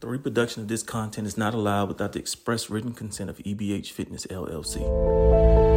The reproduction of this content is not allowed without the express written consent of EBH Fitness LLC.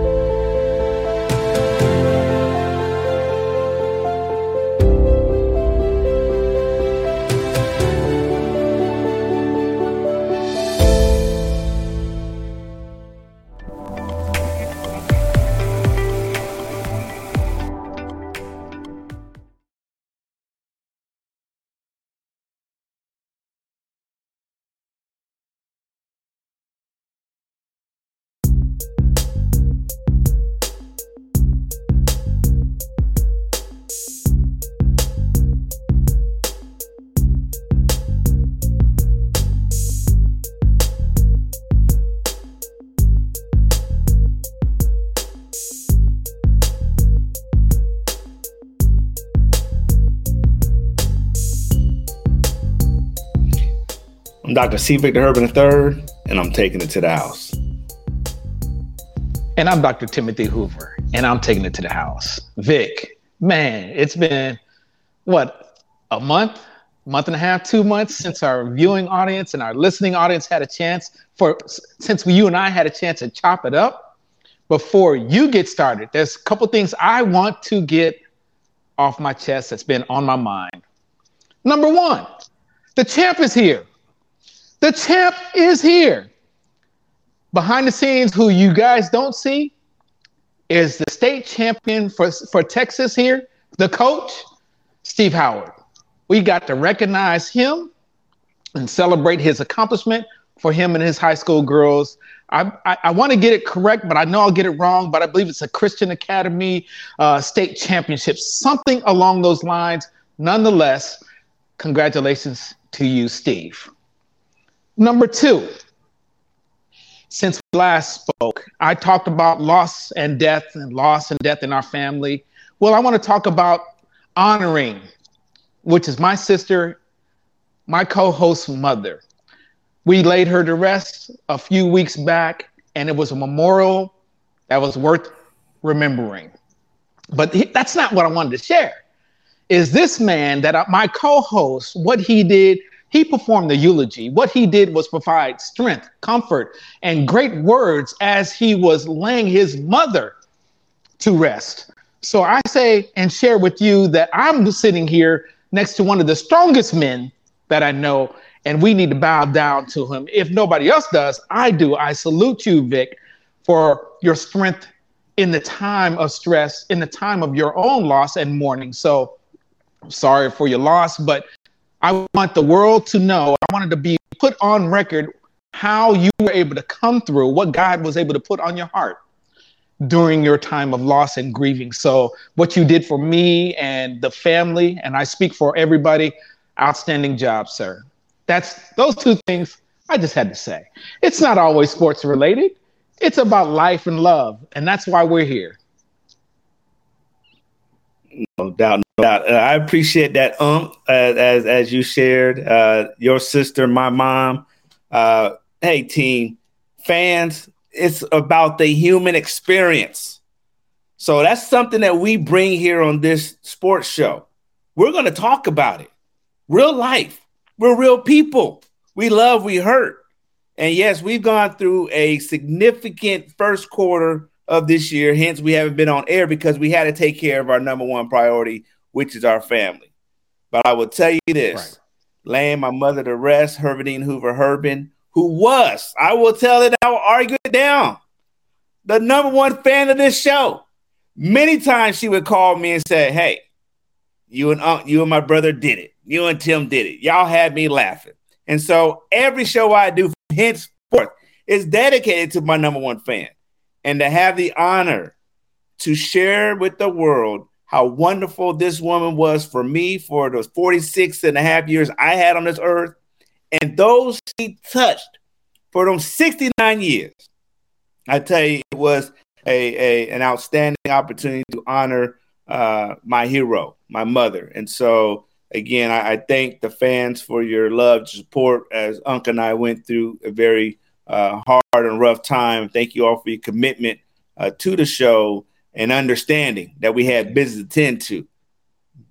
Dr. C. Victor Herbin III, and I'm taking it to the house. And I'm Dr. Timothy Hoover, and I'm taking it to the house. Vic, man, it's been what a month, month and a half, two months since our viewing audience and our listening audience had a chance for since you and I had a chance to chop it up. Before you get started, there's a couple things I want to get off my chest that's been on my mind. Number one, the champ is here. The champ is here. Behind the scenes, who you guys don't see is the state champion for, for Texas here, the coach, Steve Howard. We got to recognize him and celebrate his accomplishment for him and his high school girls. I, I, I want to get it correct, but I know I'll get it wrong. But I believe it's a Christian Academy uh, state championship, something along those lines. Nonetheless, congratulations to you, Steve. Number two, since we last spoke, I talked about loss and death and loss and death in our family. Well, I want to talk about honoring, which is my sister, my co host's mother. We laid her to rest a few weeks back, and it was a memorial that was worth remembering. But that's not what I wanted to share. Is this man that my co host, what he did he performed the eulogy. What he did was provide strength, comfort, and great words as he was laying his mother to rest. So I say and share with you that I'm sitting here next to one of the strongest men that I know, and we need to bow down to him. If nobody else does, I do. I salute you, Vic, for your strength in the time of stress, in the time of your own loss and mourning. So sorry for your loss, but I want the world to know, I wanted to be put on record how you were able to come through, what God was able to put on your heart during your time of loss and grieving. So, what you did for me and the family, and I speak for everybody, outstanding job, sir. That's those two things I just had to say. It's not always sports related, it's about life and love. And that's why we're here. No doubt, Uh, I appreciate that, um, as as, as you shared. Uh, your sister, my mom. Uh, hey, team, fans. It's about the human experience. So that's something that we bring here on this sports show. We're going to talk about it. Real life. We're real people. We love, we hurt. And yes, we've gone through a significant first quarter of this year. Hence, we haven't been on air because we had to take care of our number one priority, which is our family. But I will tell you this right. laying my mother to rest, Herverdine Hoover Herbin, who was, I will tell it, I will argue it down, the number one fan of this show. Many times she would call me and say, Hey, you and uh, you and my brother did it. You and Tim did it. Y'all had me laughing. And so every show I do henceforth is dedicated to my number one fan and to have the honor to share with the world how wonderful this woman was for me for those 46 and a half years I had on this earth and those she touched for those 69 years. I tell you, it was a, a an outstanding opportunity to honor uh, my hero, my mother. And so, again, I, I, thank the fans for your love, support as Unc and I went through a very uh, hard and rough time. Thank you all for your commitment uh, to the show and understanding that we had business to tend to.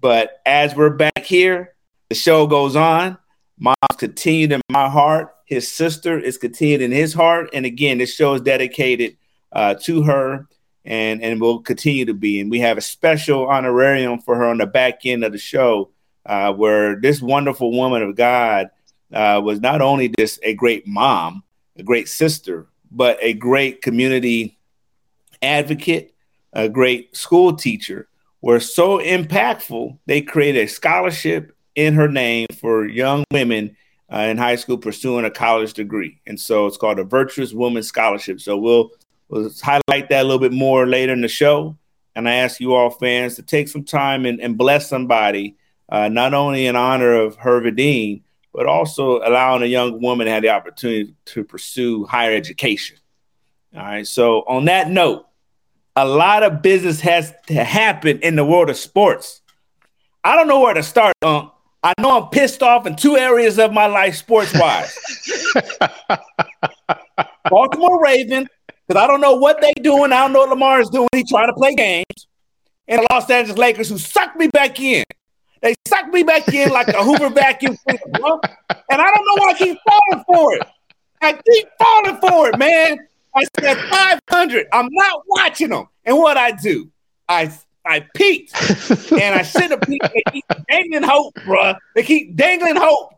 But as we're back here, the show goes on. Mom's continued in my heart. His sister is continued in his heart. And again, this show is dedicated uh, to her and, and will continue to be. And we have a special honorarium for her on the back end of the show uh, where this wonderful woman of God uh, was not only just a great mom, a great sister, but a great community advocate, a great school teacher, were so impactful, they created a scholarship in her name for young women uh, in high school pursuing a college degree. And so it's called a Virtuous Woman Scholarship. So we'll, we'll highlight that a little bit more later in the show. And I ask you all fans to take some time and, and bless somebody, uh, not only in honor of Herva Dean, but also allowing a young woman to have the opportunity to pursue higher education. All right. So on that note, a lot of business has to happen in the world of sports. I don't know where to start. Um, I know I'm pissed off in two areas of my life, sports wise. Baltimore Raven, because I don't know what they doing. I don't know what Lamar is doing. He's trying to play games. And the Los Angeles Lakers, who sucked me back in. They sucked me back in like a Hoover vacuum And I don't know why I keep falling for it. I keep falling for it, man. I said 500. I'm not watching them. And what I do, I I peeked and I should have peeked. They keep dangling hope, bro. They keep dangling hope.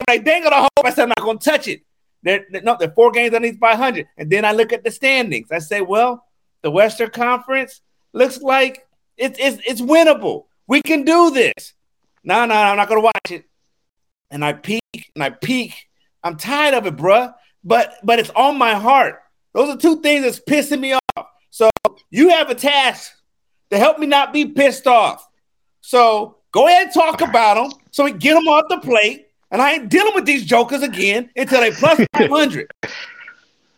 And I dangle the hope. I said, I'm not going to touch it. They're, they're, no, they're four games underneath 500. And then I look at the standings. I say, well, the Western Conference looks like it's, it's, it's winnable. We can do this. No, no, I'm not going to watch it. And I peek and I peek. I'm tired of it, bruh. But but it's on my heart. Those are two things that's pissing me off. So you have a task to help me not be pissed off. So go ahead and talk about them so we get them off the plate. And I ain't dealing with these jokers again until they plus 500.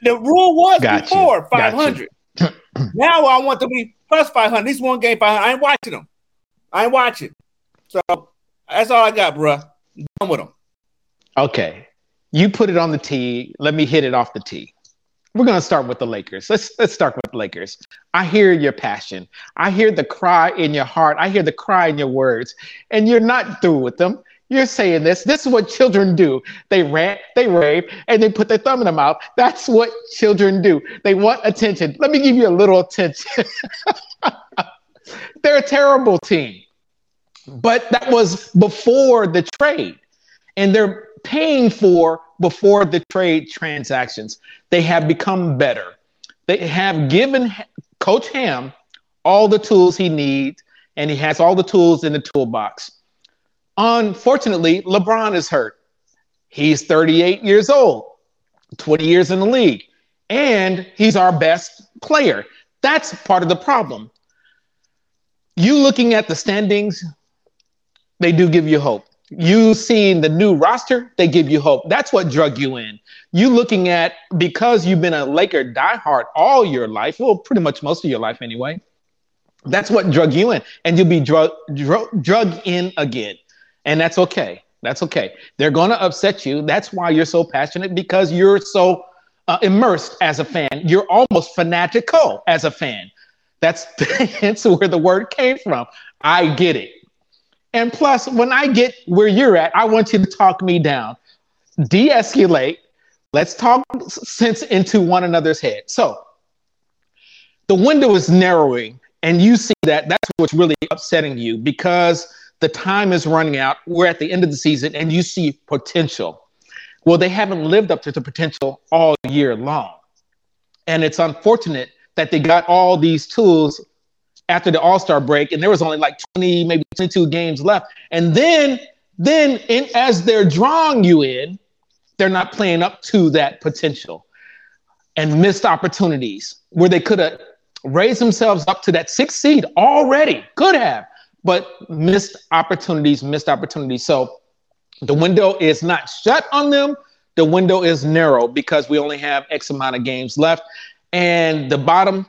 the rule was before 500. Gotcha. now I want to be plus 500. This one game 500. I ain't watching them. I ain't watching. So that's all I got, bro. I'm done with them. Okay. You put it on the tee. Let me hit it off the tee we're going to start with the Lakers. Let's let's start with the Lakers. I hear your passion. I hear the cry in your heart. I hear the cry in your words. And you're not through with them. You're saying this. This is what children do. They rant, they rave, and they put their thumb in their mouth. That's what children do. They want attention. Let me give you a little attention. They're a terrible team. But that was before the trade. And they're paying for before the trade transactions. They have become better. They have given Coach Ham all the tools he needs, and he has all the tools in the toolbox. Unfortunately, LeBron is hurt. He's 38 years old, 20 years in the league, and he's our best player. That's part of the problem. You looking at the standings, they do give you hope you seeing the new roster, they give you hope. That's what drug you in. You looking at because you've been a Laker diehard all your life, well, pretty much most of your life anyway. That's what drug you in, and you'll be drug drug, drug in again, and that's okay. That's okay. They're going to upset you. That's why you're so passionate because you're so uh, immersed as a fan. You're almost fanatical as a fan. That's that's where the word came from. I get it. And plus, when I get where you're at, I want you to talk me down, de escalate. Let's talk sense into one another's head. So the window is narrowing, and you see that that's what's really upsetting you because the time is running out. We're at the end of the season, and you see potential. Well, they haven't lived up to the potential all year long. And it's unfortunate that they got all these tools after the All Star break, and there was only like 20, maybe 22 games left. And then, then in, as they're drawing you in, they're not playing up to that potential and missed opportunities where they could have raised themselves up to that sixth seed already, could have, but missed opportunities, missed opportunities. So the window is not shut on them. The window is narrow because we only have X amount of games left. And the bottom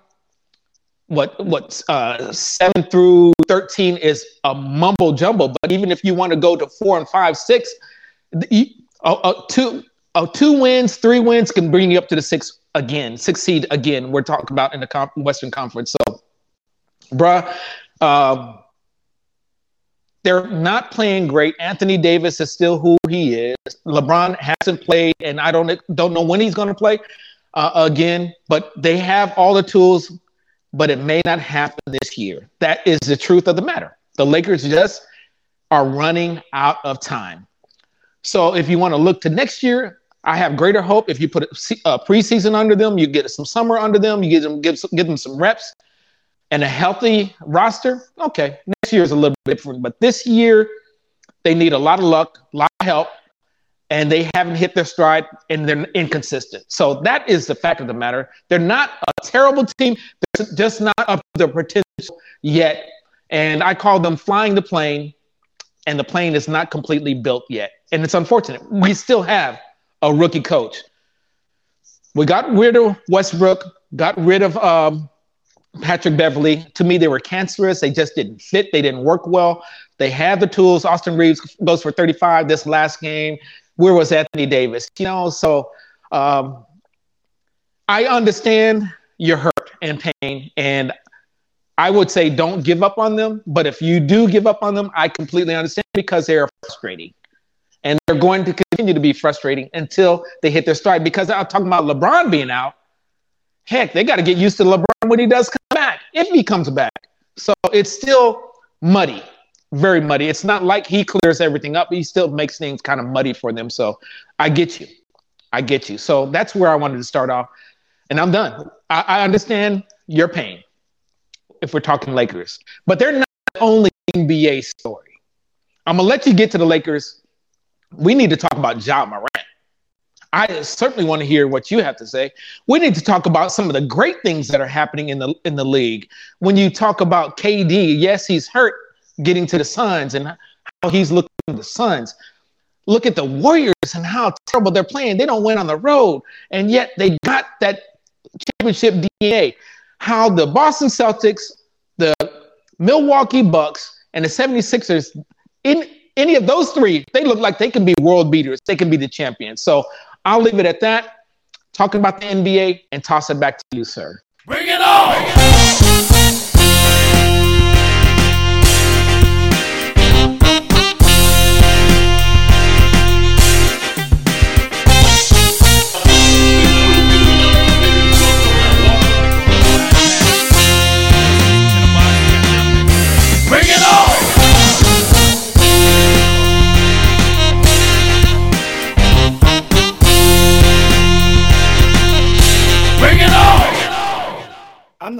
what what uh, seven through thirteen is a mumble jumble. But even if you want to go to four and five, six, uh, uh, two two wins, three wins can bring you up to the six again, six seed again. We're talking about in the Western Conference. So, bruh, um, they're not playing great. Anthony Davis is still who he is. LeBron hasn't played, and I don't don't know when he's going to play uh, again. But they have all the tools, but it may not happen this year. That is the truth of the matter. The Lakers just are running out of time. So if you want to look to next year, I have greater hope. If you put a preseason under them, you get some summer under them, you get them give, give them some reps and a healthy roster. Okay, next year is a little bit different, but this year they need a lot of luck, a lot of help, and they haven't hit their stride and they're inconsistent. So that is the fact of the matter. They're not a terrible team, they're just not up to their potential yet. And I call them flying the plane, and the plane is not completely built yet. And it's unfortunate. We still have a rookie coach. We got rid of Westbrook, got rid of um, Patrick Beverley. To me, they were cancerous. They just didn't fit. They didn't work well. They had the tools. Austin Reaves goes for 35 this last game. Where was Anthony Davis? You know, so um, I understand your hurt and pain, and I would say don't give up on them. But if you do give up on them, I completely understand because they are frustrating. And they're going to continue to be frustrating until they hit their stride. Because I'm talking about LeBron being out. Heck, they got to get used to LeBron when he does come back, if he comes back. So it's still muddy, very muddy. It's not like he clears everything up. He still makes things kind of muddy for them. So I get you. I get you. So that's where I wanted to start off. And I'm done. I, I understand your pain if we're talking Lakers, but they're not the only NBA story. I'm going to let you get to the Lakers. We need to talk about Ja Morant. I certainly want to hear what you have to say. We need to talk about some of the great things that are happening in the in the league. When you talk about KD, yes, he's hurt getting to the Suns and how he's looking at the Suns. Look at the Warriors and how terrible they're playing. They don't win on the road, and yet they got that championship DNA. How the Boston Celtics, the Milwaukee Bucks, and the 76ers in any of those three, they look like they can be world beaters. They can be the champions. So I'll leave it at that. Talking about the NBA and toss it back to you, sir. Bring it on! Bring it on!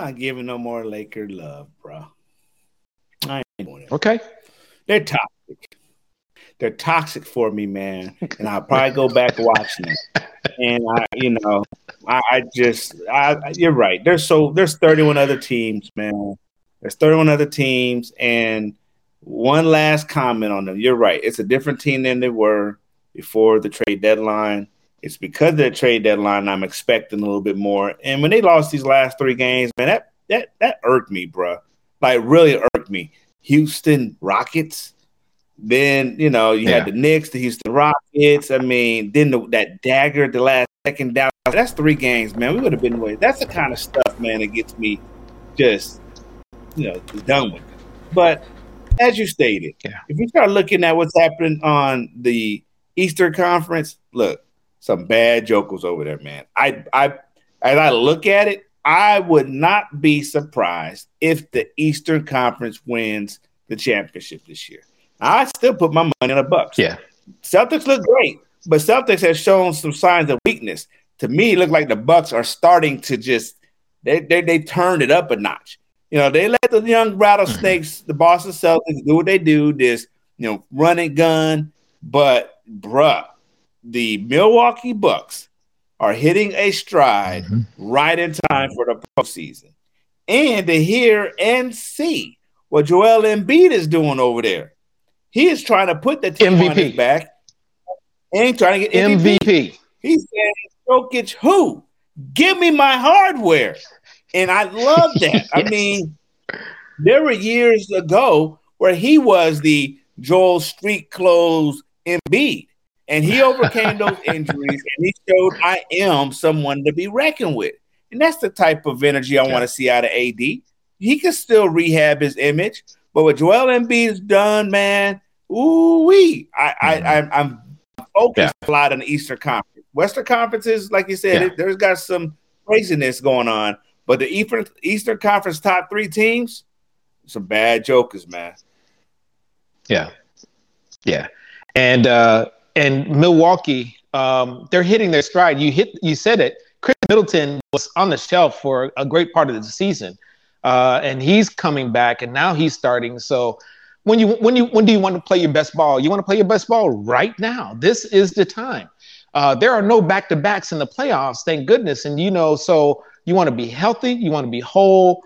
Not giving no more Laker love, bro. I ain't doing it. Okay. They're toxic. They're toxic for me, man. And I'll probably go back watching it. And I, you know, I, I just, I, you're right. There's so there's 31 other teams, man. There's 31 other teams, and one last comment on them. You're right. It's a different team than they were before the trade deadline. It's because of the trade deadline I'm expecting a little bit more. And when they lost these last three games, man, that that that irked me, bro. Like really irked me. Houston Rockets. Then you know you yeah. had the Knicks, the Houston Rockets. I mean, then the, that dagger at the last second down. That's three games, man. We would have been away. That's the kind of stuff, man, that gets me just you know done with. But as you stated, yeah. if you start looking at what's happening on the Eastern Conference, look, some bad jokers over there, man. I I as I look at it, I would not be surprised if the Eastern Conference wins the championship this year. I still put my money in the Bucks. Yeah. Celtics look great, but Celtics have shown some signs of weakness. To me, it looked like the Bucks are starting to just they they, they turned it up a notch. You know, they let the young rattlesnakes, mm-hmm. the Boston Celtics, do what they do, this, you know, run and gun. But bruh, the Milwaukee Bucks are hitting a stride mm-hmm. right in time for the postseason. And to hear and see what Joel Embiid is doing over there. He is trying to put the team MVP. on his back and trying to get MVP. MVP. He said, Jokic, who? Give me my hardware. And I love that. yes. I mean, there were years ago where he was the Joel Street Clothes Embiid and he overcame those injuries and he showed I am someone to be reckoned with. And that's the type of energy I want to see out of AD. He can still rehab his image, But what Joel Embiid's done, man, ooh wee. I, I, mm-hmm. I am focused yeah. a lot on the Eastern Conference. Western Conferences, like you said, yeah. it, there's got some craziness going on. But the Eastern Eastern Conference top three teams, some bad jokers, man. Yeah, yeah, and uh, and Milwaukee, um, they're hitting their stride. You hit, you said it. Khris Middleton was on the shelf for a great part of the season, uh, and he's coming back, and now he's starting. So when you when you when do you want to play your best ball? You want to play your best ball right now. This is the time. Uh, there are no back to backs in the playoffs, thank goodness. And you know, so you want to be healthy, you want to be whole,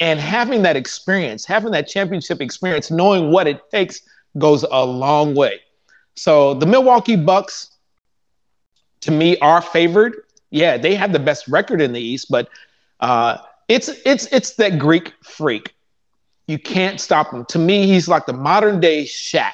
and having that experience, having that championship experience, knowing what it takes goes a long way. So the Milwaukee Bucks, to me, are favored. Yeah, they have the best record in the East, but uh, it's it's it's that Greek freak. You can't stop him. To me, he's like the modern day Shaq.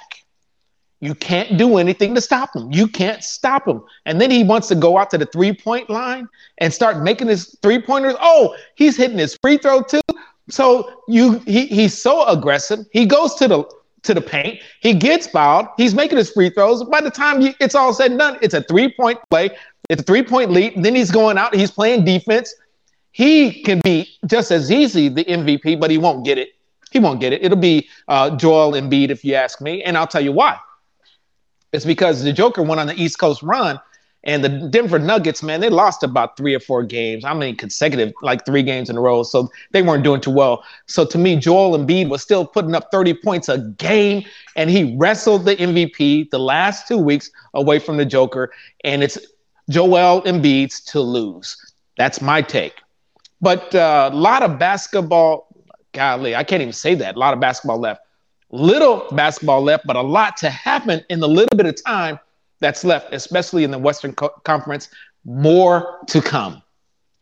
You can't do anything to stop him. You can't stop him. And then he wants to go out to the three point line and start making his three pointers. Oh, he's hitting his free throw too. So you he, he's so aggressive. He goes to the to the paint. He gets fouled. He's making his free throws. By the time it's all said and done, it's a three point play. It's a three point lead. And Then he's going out. He's playing defense. He can be just as easy the MVP, but he won't get it. He won't get it. It'll be uh, Joel Embiid, if you ask me. And I'll tell you why. It's because the Joker went on the East Coast run and the Denver Nuggets, man, they lost about three or four games. I mean, consecutive, like three games in a row. So they weren't doing too well. So to me, Joel Embiid was still putting up 30 points a game, and he wrestled the MVP the last two weeks away from the Joker. And it's Joel Embiid's to lose. That's my take. But uh, a lot of basketball, golly, I can't even say that. A lot of basketball left. Little basketball left, but a lot to happen in the little bit of time that's left, especially in the Western Co- Conference. More to come.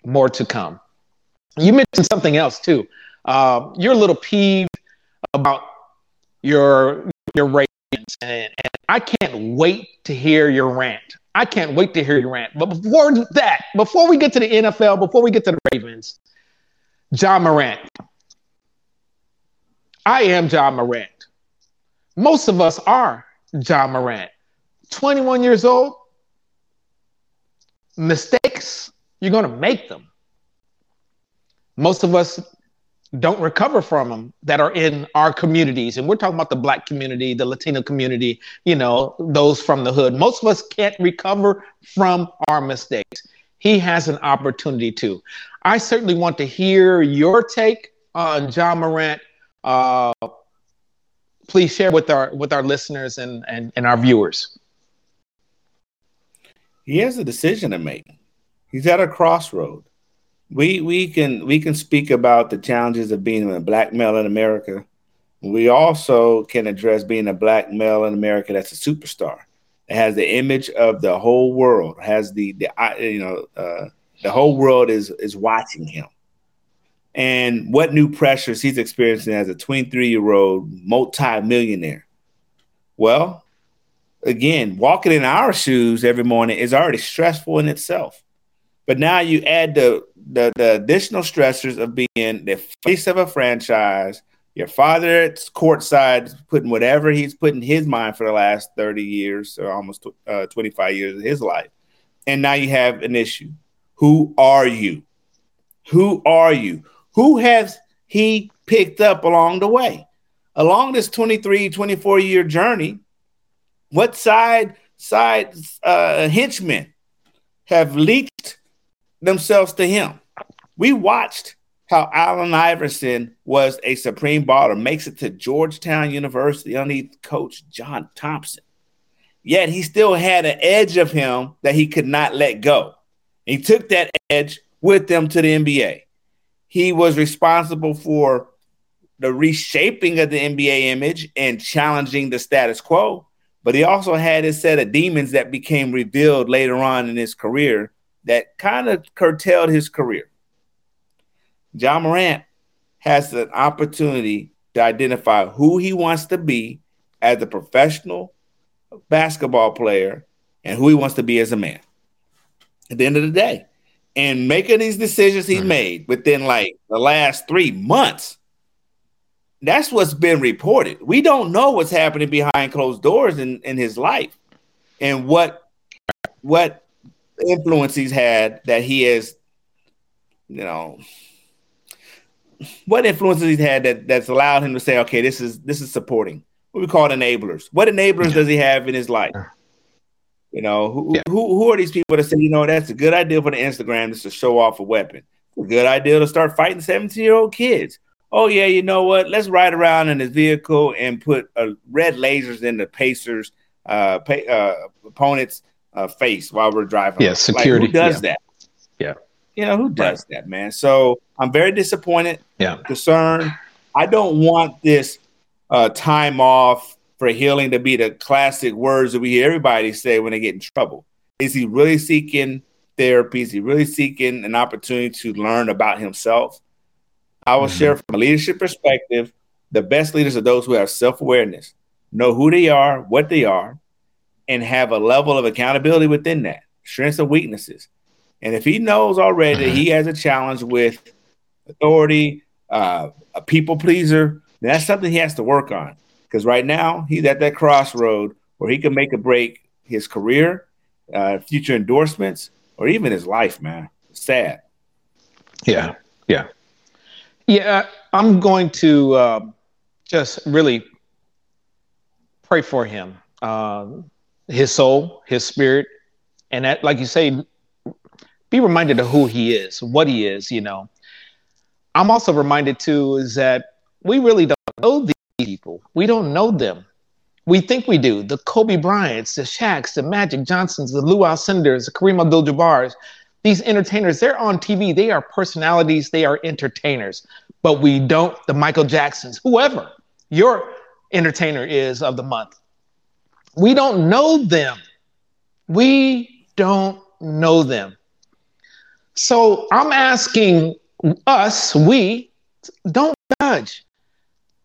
More to come. You mentioned something else too. Uh, you're a little peeved about your your ratings, and, and I can't wait to hear your rant. I can't wait to hear your rant. But before that, before we get to the NFL, before we get to the Ravens, Ja Morant. I am Ja Morant. Most of us are Ja Morant. 21 years old, mistakes, you're going to make them. Most of us don't recover from them that are in our communities. And we're talking about the black community, the Latino community, you know, those from the hood. Most of us can't recover from our mistakes. He has an opportunity to. I certainly want to hear your take on Ja Morant. Uh, please share with our with our listeners and, and, and our viewers he has a decision to make. He's at a crossroad. We we can we can speak about the challenges of being a black male in America. We also can address being a black male in America that's a superstar. It has the image of the whole world. Has the the you know uh, the whole world is is watching him. And what new pressures he's experiencing as a 23 year old multi-millionaire. Well, again, walking in our shoes every morning is already stressful in itself. But now you add the, the, the additional stressors of being the face of a franchise, your father at courtside putting whatever he's put in his mind for the last 30 years or almost uh, 25 years of his life. And now you have an issue. Who are you? Who are you? Who has he picked up along the way? Along this 23, 24 year journey, what side side uh, henchmen have leaked themselves to him? We watched how Allen Iverson was a supreme baller, makes it to Georgetown University underneath coach John Thompson. Yet he still had an edge of him that he could not let go. He took that edge with them to the NBA. He was responsible for the reshaping of the NBA image and challenging the status quo but he also had his set of demons that became revealed later on in his career that kind of curtailed his career. Ja Morant has an opportunity to identify who he wants to be as a professional basketball player and who he wants to be as a man at the end of the day. And making these decisions he mm-hmm. made within like the last three months, that's what's been reported. We don't know what's happening behind closed doors in, in his life and what what influence he's had that he has, you know, what influences he's had that that's allowed him to say, okay, this is this is supporting what we call enablers. What enablers does he have in his life? You know, who, yeah. who who are these people that say, you know, that's a good idea for the Instagram just to show off a weapon. a good idea to start fighting 17 year old kids. Oh yeah, you know what? Let's ride around in his vehicle and put uh, red lasers in the Pacers uh, pay, uh opponent's uh, face while we're driving. Yeah, security. Like, who does yeah. that? Yeah. You know, who does right. that, man? So I'm very disappointed, yeah. concerned. I don't want this uh, time off for healing to be the classic words that we hear everybody say when they get in trouble. Is he really seeking therapy? Is he really seeking an opportunity to learn about himself? I will mm-hmm. share from a leadership perspective the best leaders are those who have self awareness, know who they are, what they are, and have a level of accountability within that, strengths and weaknesses. And if he knows already that he has a challenge with authority, uh, a people pleaser, that's something he has to work on. Because right now he's at that crossroad where he can make a break his career, uh, future endorsements, or even his life. Man, sad. Yeah, yeah, yeah. I'm going to uh, just really pray for him, uh, his soul, his spirit, and that, like you say, be reminded of who he is, what he is, you know. I'm also reminded too is that we really don't know these people. We don't know them. We think we do. The Kobe Bryants, the Shaqs, the Magic Johnsons, the Lew Alcindors, the Kareem Abdul-Jabbars. These entertainers, they're on TV. They are personalities. They are entertainers. But we don't, the Michael Jacksons, whoever your entertainer is of the month. We don't know them. We don't know them. So I'm asking us, we, don't judge.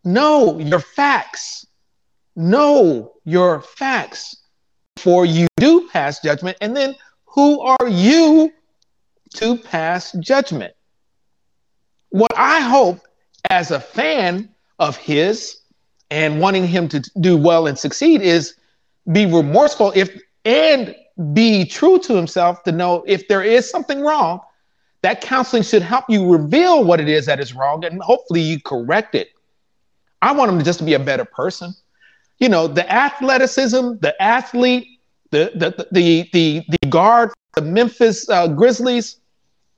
Know your facts. Know your facts before you do pass judgment. And then who are you to pass judgment? What I hope as a fan of his and wanting him to do well and succeed is be remorseful if and be true to himself to know if there is something wrong, that counseling should help you reveal what it is that is wrong and hopefully you correct it. I want him to just be a better person. You know, the athleticism, the athlete, the the the the, the guard, the Memphis uh, Grizzlies,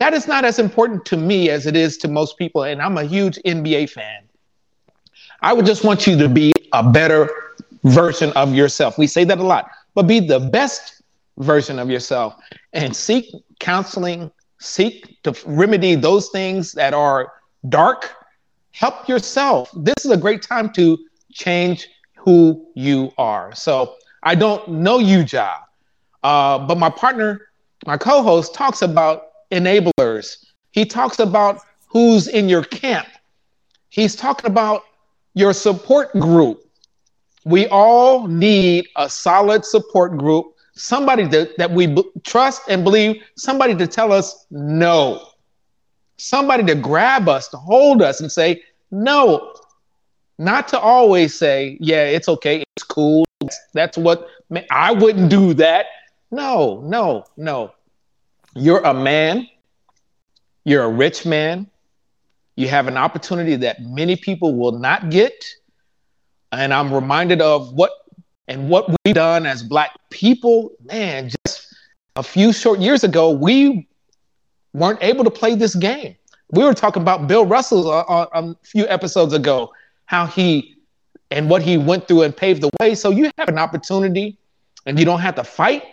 that is not as important to me as it is to most people. And I'm a huge NBA fan. I would just want you to be a better version of yourself. We say that a lot, but be the best version of yourself and seek counseling, seek to remedy those things that are dark. Help yourself. This is a great time to change who you are. So I don't know you, Ja, uh, but my partner, my co-host, talks about enablers. He talks about who's in your camp. He's talking about your support group. We all need a solid support group somebody that, that we b- trust and believe, somebody to tell us no, somebody to grab us, to hold us and say, no, not to always say, yeah, it's okay, it's cool. That's, that's what I wouldn't do that. No, no, no. You're a man, you're a rich man, you have an opportunity that many people will not get. And I'm reminded of what and what we've done as black people, man, just a few short years ago, we weren't able to play this game. We were talking about Bill Russell a, a, a few episodes ago, how he and what he went through and paved the way. So you have an opportunity and you don't have to fight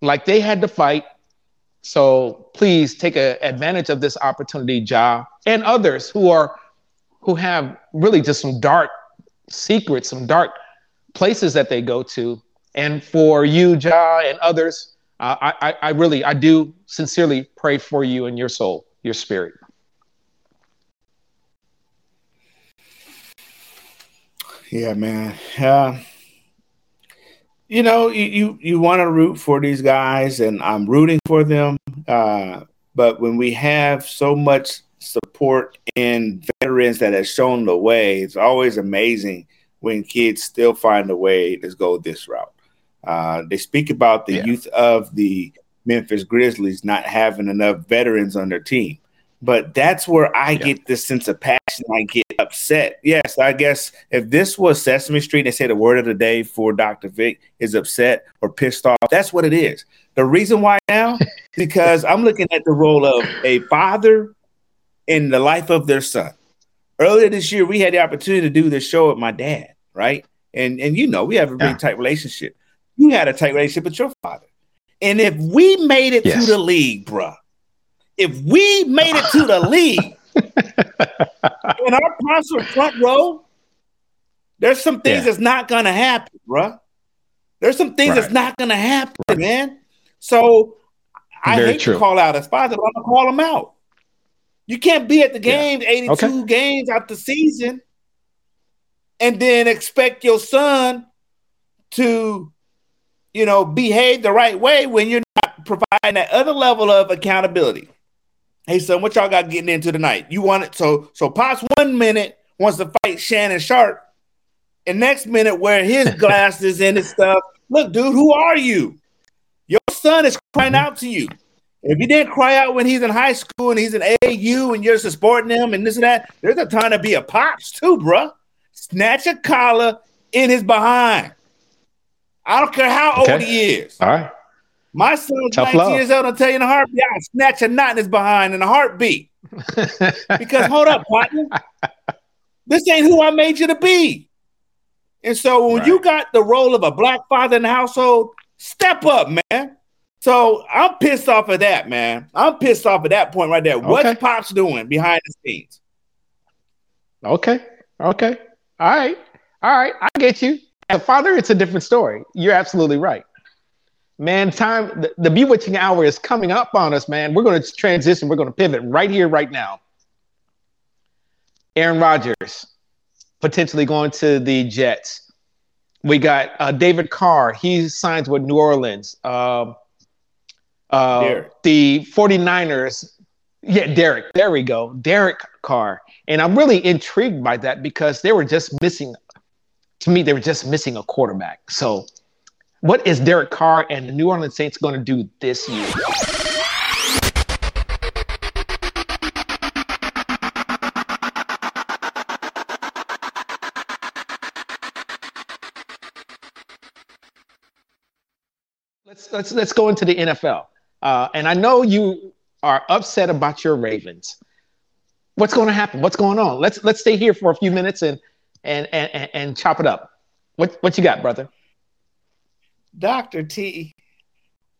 like they had to fight. So please take a, advantage of this opportunity, Ja, and others who are who have really just some dark secrets, some dark places that they go to. And for you, Ja, and others, uh, I, I really, I do sincerely pray for you and your soul, your spirit. Yeah, man. Uh, you know, you, you, you want to root for these guys, and I'm rooting for them. Uh, but when we have so much support in veterans that have shown the way. It's always amazing when kids still find a way to go this route. Uh, they speak about the yeah. youth of the Memphis Grizzlies not having enough veterans on their team. But that's where I yeah. get this sense of passion. I get upset. Yes, I guess if this was Sesame Street, they say the word of the day for Dr. Vic is upset or pissed off. That's what it is. The reason why now, because I'm looking at the role of a father in the life of their son. Earlier this year, we had the opportunity to do this show with my dad, right? And and you know, we have a really yeah. tight relationship. You had a tight relationship with your father. And if we made it yes. to the league, bruh, if we made it to the league and our concert front row, there's some things yeah. that's not gonna happen, bruh. There's some things right. that's not gonna happen, right. man. So I Very hate true. to call out his father, but I'm gonna call him out. You can't be at the games, yeah. 82 okay. games out the season, and then expect your son to, you know, behave the right way when you're not providing that other level of accountability. Hey son, what y'all got getting into tonight? You want it so so Pops one minute wants to fight Shannon Sharpe, and next minute wear his glasses and his stuff. Look, dude, who are you? Your son is crying out to you. If you didn't cry out when he's in high school and he's in AU and you're supporting him and this and that, there's a time to be a pops too, bruh. Snatch a collar in his behind. I don't care how okay. old he is. All right. My son's Tough 19 love. years old. I'll tell you in a heartbeat. I snatch a knot in his behind in a heartbeat. because hold up, partner. This ain't who I made you to be. And so when right. you got the role of a black father in the household, step up, man. So I'm pissed off of that, man. I'm pissed off at that point right there. Okay. What's Pops doing behind the scenes? Okay. Okay. All right. All right. I get you. As a father, it's a different story. You're absolutely right. Man, time the, the bewitching hour is coming up on us, man. We're going to transition. We're going to pivot right here, right now. Aaron Rodgers potentially going to the Jets. We got uh, David Carr. He signs with New Orleans. Uh, uh, the 49ers, yeah, Derek, there we go. Derek Carr. And I'm really intrigued by that because they were just missing, to me, they were just missing a quarterback. So, what is Derek Carr and the New Orleans Saints going to do this year? Let's, let's, let's go into the NFL. Uh, and I know you are upset about your Ravens. What's going to happen? What's going on? Let's let's stay here for a few minutes and and and and chop it up. What what you got, brother? Doctor T,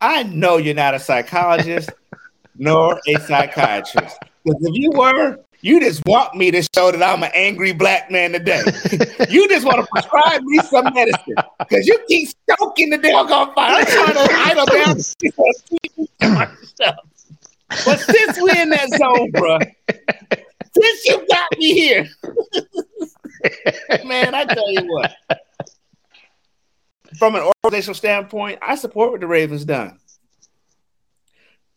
I know you're not a psychologist nor a psychiatrist. Because if you were, you just want me to show that I'm an angry black man today. you just want to prescribe me some medicine because you keep stoking the doggone fire. I'm trying to idle down myself. But since we're in that zone, bro, since you got me here, man, I tell you what. From an organizational standpoint, I support what the Ravens done.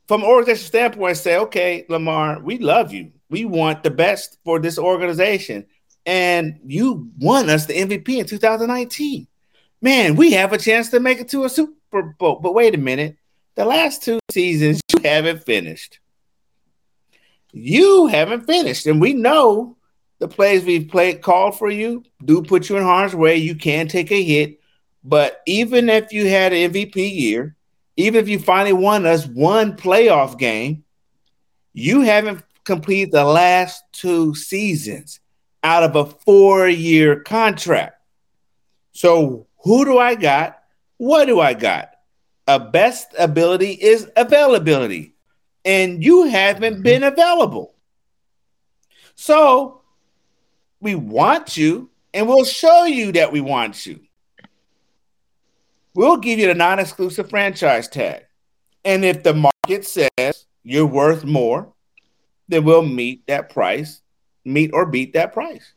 From an organizational standpoint, say, okay, Lamar, we love you we want the best for this organization. And you won us the MVP in 2019. Man, we have a chance to make it to a Super Bowl. But wait a minute. The last two seasons, you haven't finished. You haven't finished. And we know the plays we've played called for you do put you in harm's way. You can take a hit. But even if you had an MVP year, even if you finally won us one playoff game, you haven't completed the last two seasons out of a four year contract. So, who do I got? What do I got? A best ability is availability, and you haven't mm-hmm. been available. So, we want you, and we'll show you that we want you. We'll give you the non exclusive franchise tag. And if the market says you're worth more, then we'll meet that price, meet or beat that price.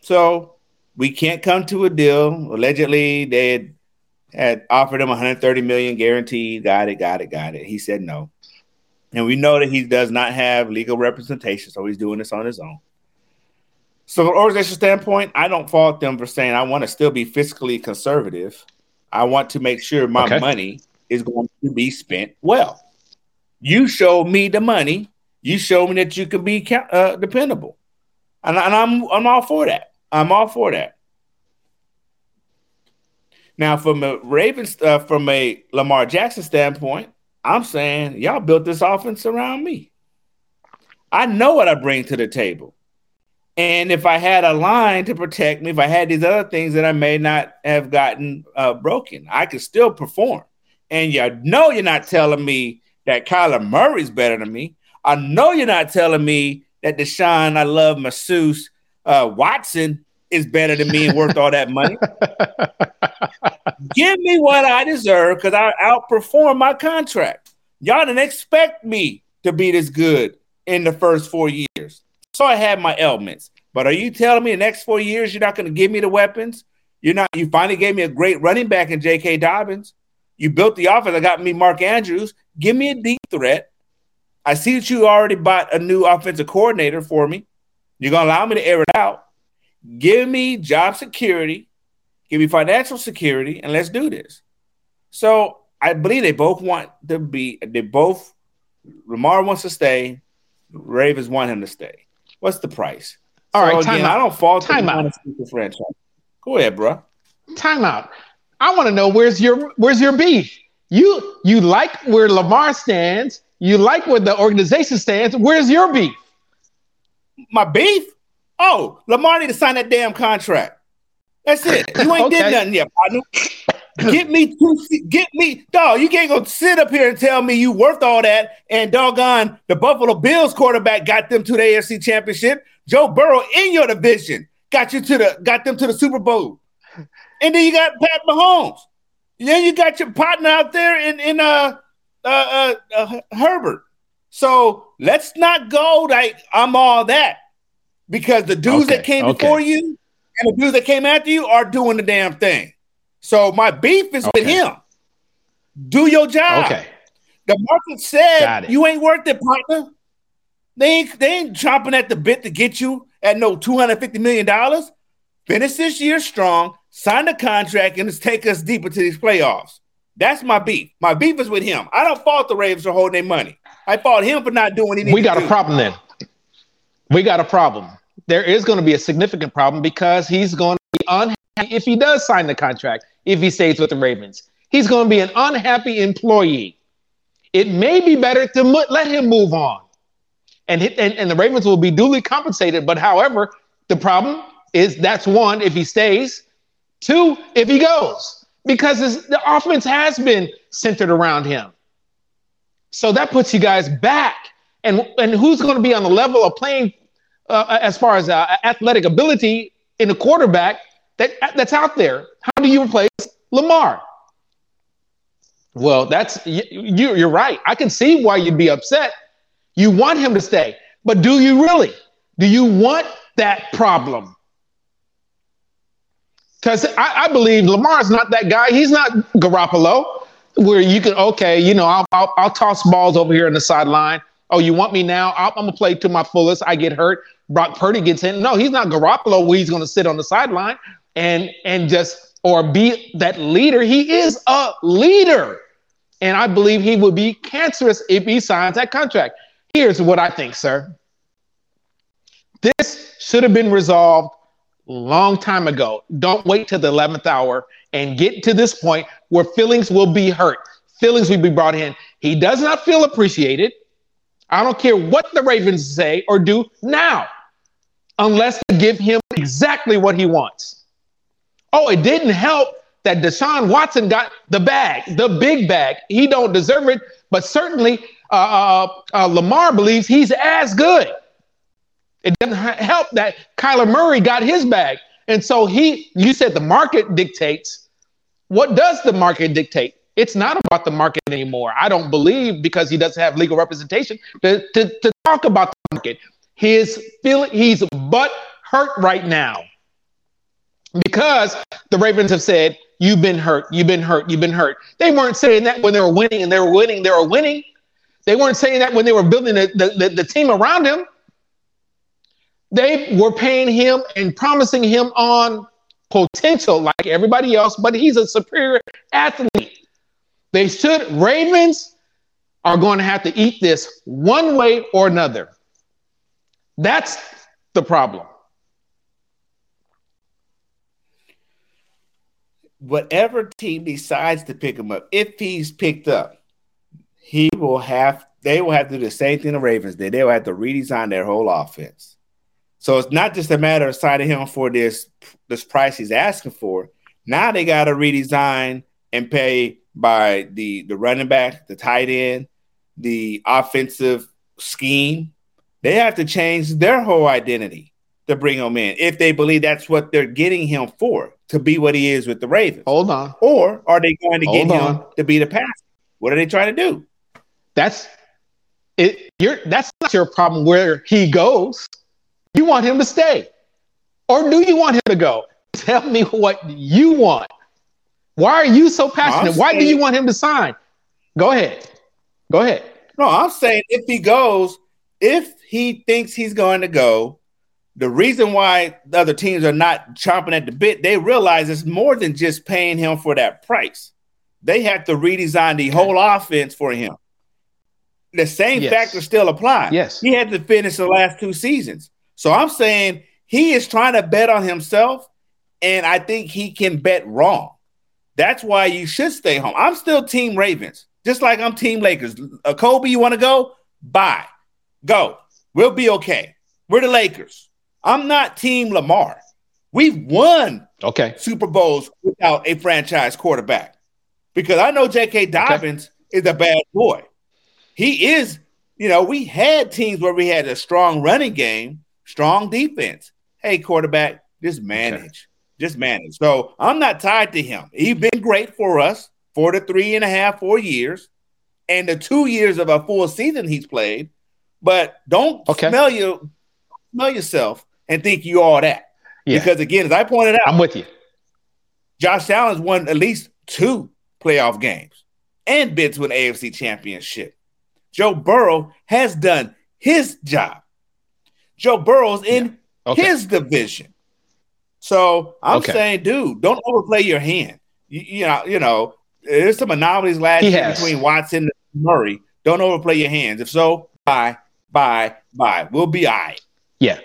So we can't come to a deal. Allegedly, they had, had offered him 130 million guaranteed. Got it, got it, got it. He said no. And we know that he does not have legal representation, so he's doing this on his own. So, from an organization standpoint, I don't fault them for saying I want to still be fiscally conservative. I want to make sure my okay. money is going to be spent well. You show me the money. You show me that you can be uh, dependable, and, and I'm I'm all for that. I'm all for that. Now, from a Ravens, uh, from a Lamar Jackson standpoint, I'm saying y'all built this offense around me. I know what I bring to the table. And if I had a line to protect me, if I had these other things that I may not have gotten uh, broken, I could still perform. And you know, you're not telling me that Kyler Murray's better than me. I know you're not telling me that Deshaun, I love masseuse uh, Watson is better than me and worth all that money. Give me what I deserve because I outperform my contract. Y'all didn't expect me to be this good in the first four years. So I had my elements. But are you telling me the next four years you're not going to give me the weapons? You're not. You finally gave me a great running back in J.K. Dobbins. You built the offense. I got me Mark Andrews. Give me a deep threat. I see that you already bought a new offensive coordinator for me. You're going to allow me to air it out. Give me job security, give me financial security, and let's do this. So I believe they both want to be, they both, Lamar wants to stay, Ravens want him to stay. What's the price? All so right, again, I don't fault time out. The franchise. Go ahead, bro. Time out. I want to know where's your where's your beef? You you like where Lamar stands. You like where the organization stands. Where's your beef? My beef? Oh, Lamar need to sign that damn contract. That's it. You ain't okay. did nothing yet, partner. Get me two. Get me, dog. You can't go sit up here and tell me you worth all that. And doggone, the Buffalo Bills quarterback got them to the AFC Championship. Joe Burrow in your division got you to the got them to the Super Bowl. And then you got Pat Mahomes. And Then you got your partner out there in in uh uh, uh, uh Herbert. So let's not go like I'm all that because the dudes okay, that came okay. before you and the dudes that came after you are doing the damn thing. So my beef is okay. with him. Do your job. Okay. The market said you ain't worth it, partner. They ain't they ain't chomping at the bit to get you at no two hundred fifty million dollars. Finish this year strong, sign the contract, and let's take us deeper to these playoffs. That's my beef. My beef is with him. I don't fault the Ravens for holding their money. I fault him for not doing anything. We got a problem then we got a problem. There is going to be a significant problem because he's going to be unhappy if he does sign the contract, if he stays with the Ravens. He's going to be an unhappy employee. It may be better to mo- let him move on. And, and, and the Ravens will be duly compensated. But however, the problem is that's one, if he stays, two, if he goes, because the offense has been centered around him. So that puts you guys back and and who's going to be on the level of playing uh, as far as uh, athletic ability in the quarterback that that's out there? How do you replace Lamar? Well, that's you, you're right. I can see why you'd be upset. You want him to stay, but do you really? Do you want that problem? Because I, I, believe Lamar's not that guy. He's not Garoppolo, where you can okay, you know, I'll, I'll, I'll toss balls over here on the sideline. Oh, you want me now? I'm, I'm gonna play to my fullest. I get hurt. Brock Purdy gets in. No, he's not Garoppolo where he's gonna sit on the sideline and and just or be that leader. He is a leader. And I believe he would be cancerous if he signs that contract. Here's what I think, sir. This should have been resolved long time ago. Don't wait till the 11th hour and get to this point where feelings will be hurt. Feelings will be brought in. He does not feel appreciated. I don't care what the Ravens say or do now, unless they give him exactly what he wants. Oh, it didn't help that Deshaun Watson got the bag, the big bag. He don't deserve it, but certainly uh, uh, uh, Lamar believes he's as good. It doesn't help that Kyler Murray got his bag. And so he, you said the market dictates. What does the market dictate? It's not about the market anymore. I don't believe because he doesn't have legal representation to, to, to talk about the market. His feeling, he's butt hurt right now because the Ravens have said, You've been hurt, you've been hurt, you've been hurt. They weren't saying that when they were winning and they were winning, they were winning. They weren't saying that when they were building the, the, the, the team around him. They were paying him and promising him on potential like everybody else, but he's a superior athlete. They should, Ravens are going to have to eat this one way or another. That's the problem. Whatever team decides to pick him up, if he's picked up, he will have they will have to do the same thing the Ravens did. They will have to redesign their whole offense. So it's not just a matter of signing him for this this price he's asking for. Now they got to redesign and pay by the the running back, the tight end, the offensive scheme. They have to change their whole identity to bring him in if they believe that's what they're getting him for to be what he is with the Ravens. Hold on. Or are they going to Hold get on. him to be the passer? What are they trying to do? That's it. You're that's not your problem where he goes. You want him to stay, or do you want him to go? Tell me what you want. Why are you so passionate? I'm Why do you want him to sign? Go ahead. Go ahead. No, I'm saying if he goes, if he thinks he's going to go, the reason why the other teams are not chomping at the bit, they realize it's more than just paying him for that price. They have to redesign the whole offense for him. The same Yes. factors still apply. Yes. He had to finish the last two seasons. So I'm saying he is trying to bet on himself, and I think he can bet wrong. That's why you should stay home. I'm still Team Ravens, just like I'm Team Lakers. Uh, Kobe, you want to go? Bye. Go. We'll be okay. We're the Lakers. I'm not Team Lamar. We've won Okay. Super Bowls without a franchise quarterback because I know J.K. Dobbins is a bad boy. He is, you know, we had teams where we had a strong running game, strong defense. Hey, quarterback, just manage, just manage. So I'm not tied to him. He's been great for us for the three and a half, four years, and the two years of a full season he's played. But don't Okay. smell you smell yourself and think you all that. Yeah. Because again, as I pointed out, I'm with you. Josh Allen's won at least two playoff games and been to an AFC championship. Joe Burrow has done his job. Joe Burrow's in Okay. his division. So I'm Okay. saying, dude, don't overplay your hand. You, you know, you know, there's some anomalies last He year has. between Watson and Murray. Don't overplay your hands. If so, bye, bye, bye. We'll be all right. Yeah.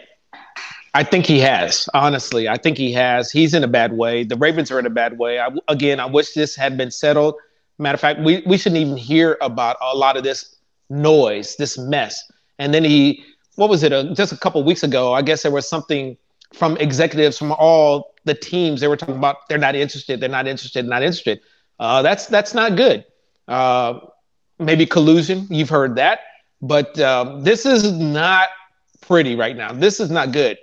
I think he has. Honestly, I think he has. He's in a bad way. The Ravens are in a bad way. I, again, I wish this had been settled. Matter of fact, we, we shouldn't even hear about a lot of this noise, this mess. And then he, what was it? Uh, just a couple weeks ago, I guess there was something from executives from all the teams. They were talking about they're not interested, they're not interested, not interested. Uh, that's that's not good. Uh, maybe collusion. You've heard that, but um, this is not pretty right now. This is not good.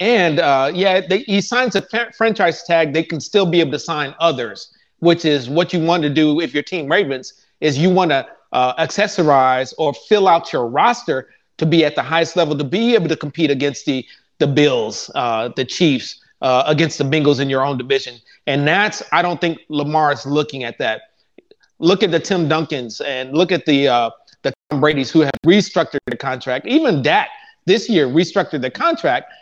And uh, yeah, they, he signs a fa- franchise tag. They can still be able to sign others, which is what you want to do if your team Ravens is you want to uh, accessorize or fill out your roster to be at the highest level to be able to compete against the the Bills, uh, the Chiefs, uh, against the Bengals in your own division. And that's I don't think Lamar is looking at that. Look at the Tim Duncans and look at the uh, the Tom Brady's who have restructured the contract. Even Dak this year restructured the contract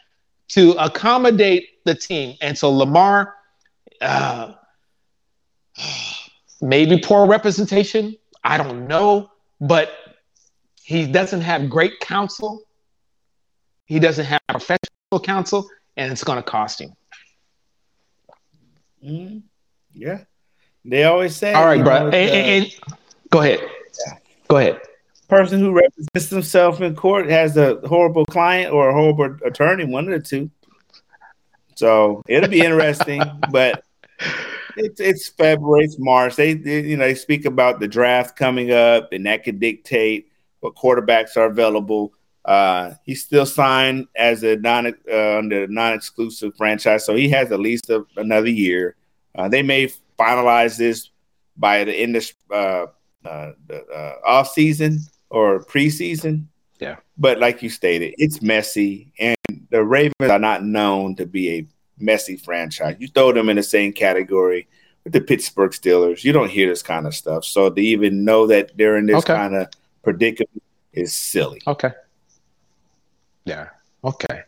to accommodate the team. And so Lamar, uh, maybe poor representation. I don't know, but he doesn't have great counsel. He doesn't have professional counsel, and it's going to cost him. Mhm. Yeah. They always say, All right, bro. know, And, and- and- go ahead. Go ahead. Person who represents himself in court has a horrible client or a horrible attorney, one of the two. So it'll be interesting, but it's it's February, it's March. They, they you know they speak about the draft coming up, and that could dictate what quarterbacks are available. Uh, he's still signed as a non uh, under non-exclusive franchise, so he has at least a, another year. Uh, they may finalize this by the end of uh, uh, the uh, off season or preseason. Yeah. But like you stated, it's messy, and the Ravens are not known to be a messy franchise. You throw them in the same category with the Pittsburgh Steelers. You don't hear this kind of stuff. So to even know that they're in this Okay. kind of predicament is silly. Okay. Yeah. Okay.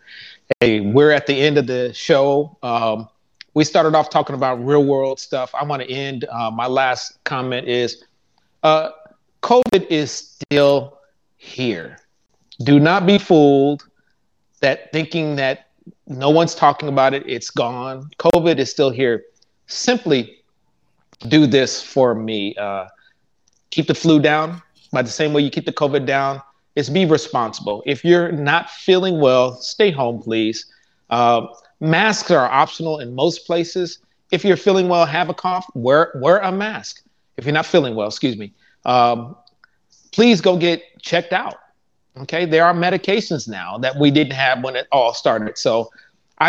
Hey, we're at the end of the show. Um, we started off talking about real world stuff. I want to end. Uh, my last comment is uh, COVID is still here. Do not be fooled that thinking that no one's talking about it, it's gone. COVID is still here. Simply do this for me. Uh, keep the flu down by the same way you keep the COVID down is be responsible. If you're not feeling well, stay home, please. Uh, masks are optional in most places. If you're feeling well, have a cough, wear wear a mask. If you're not feeling well, excuse me, um, please go get checked out. Okay, there are medications now that we didn't have when it all started. So,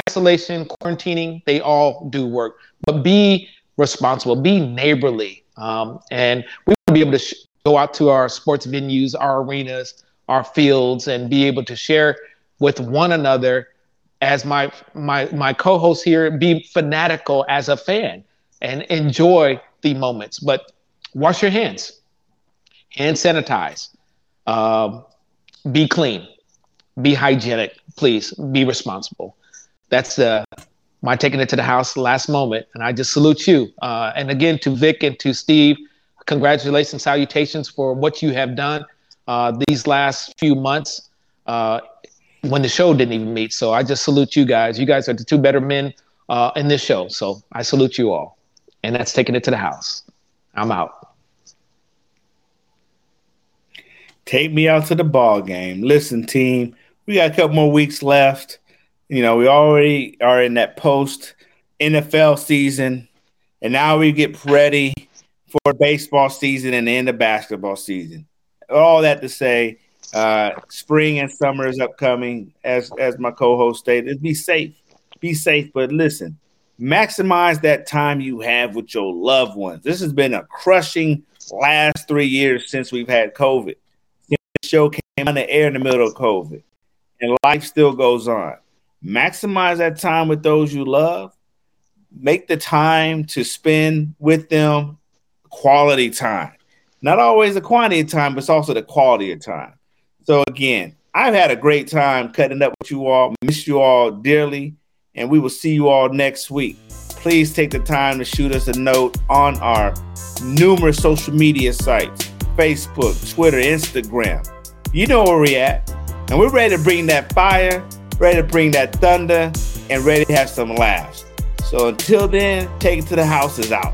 isolation, quarantining, they all do work. But be responsible, be neighborly, um, and we want to be able to sh- go out to our sports venues, our arenas, our fields and be able to share with one another as my my my co-host here be fanatical as a fan and enjoy the moments but wash your hands hand sanitize um, be clean be hygienic please be responsible that's the my taking it to the house last moment and i just salute you uh, and again to vic and to steve congratulations salutations for what you have done uh, these last few months uh, when the show didn't even meet. So I just salute you guys. You guys are the two better men uh, in this show. So I salute you all. And that's taking it to the house. I'm out. Take me out to the ball game. Listen, team, we got a couple more weeks left. You know, we already are in that post NFL season, and now we get ready for baseball season and the end of basketball season all that to say, uh, spring and summer is upcoming. As as my co-host stated, be safe, be safe. But listen, maximize that time you have with your loved ones. This has been a crushing last three years since we've had COVID. Show came on the air in the middle of COVID, and life still goes on. Maximize that time with those you love. Make the time to spend with them quality time not always the quantity of time, but it's also the quality of time. So again, I've had a great time cutting up with you all. Miss you all dearly, and we will see you all next week. Please take the time to shoot us a note on our numerous social media sites Facebook, Twitter, Instagram. You know where we're at. And we're ready to bring that fire, ready to bring that thunder, and ready to have some laughs. So until then, take it to the houses out.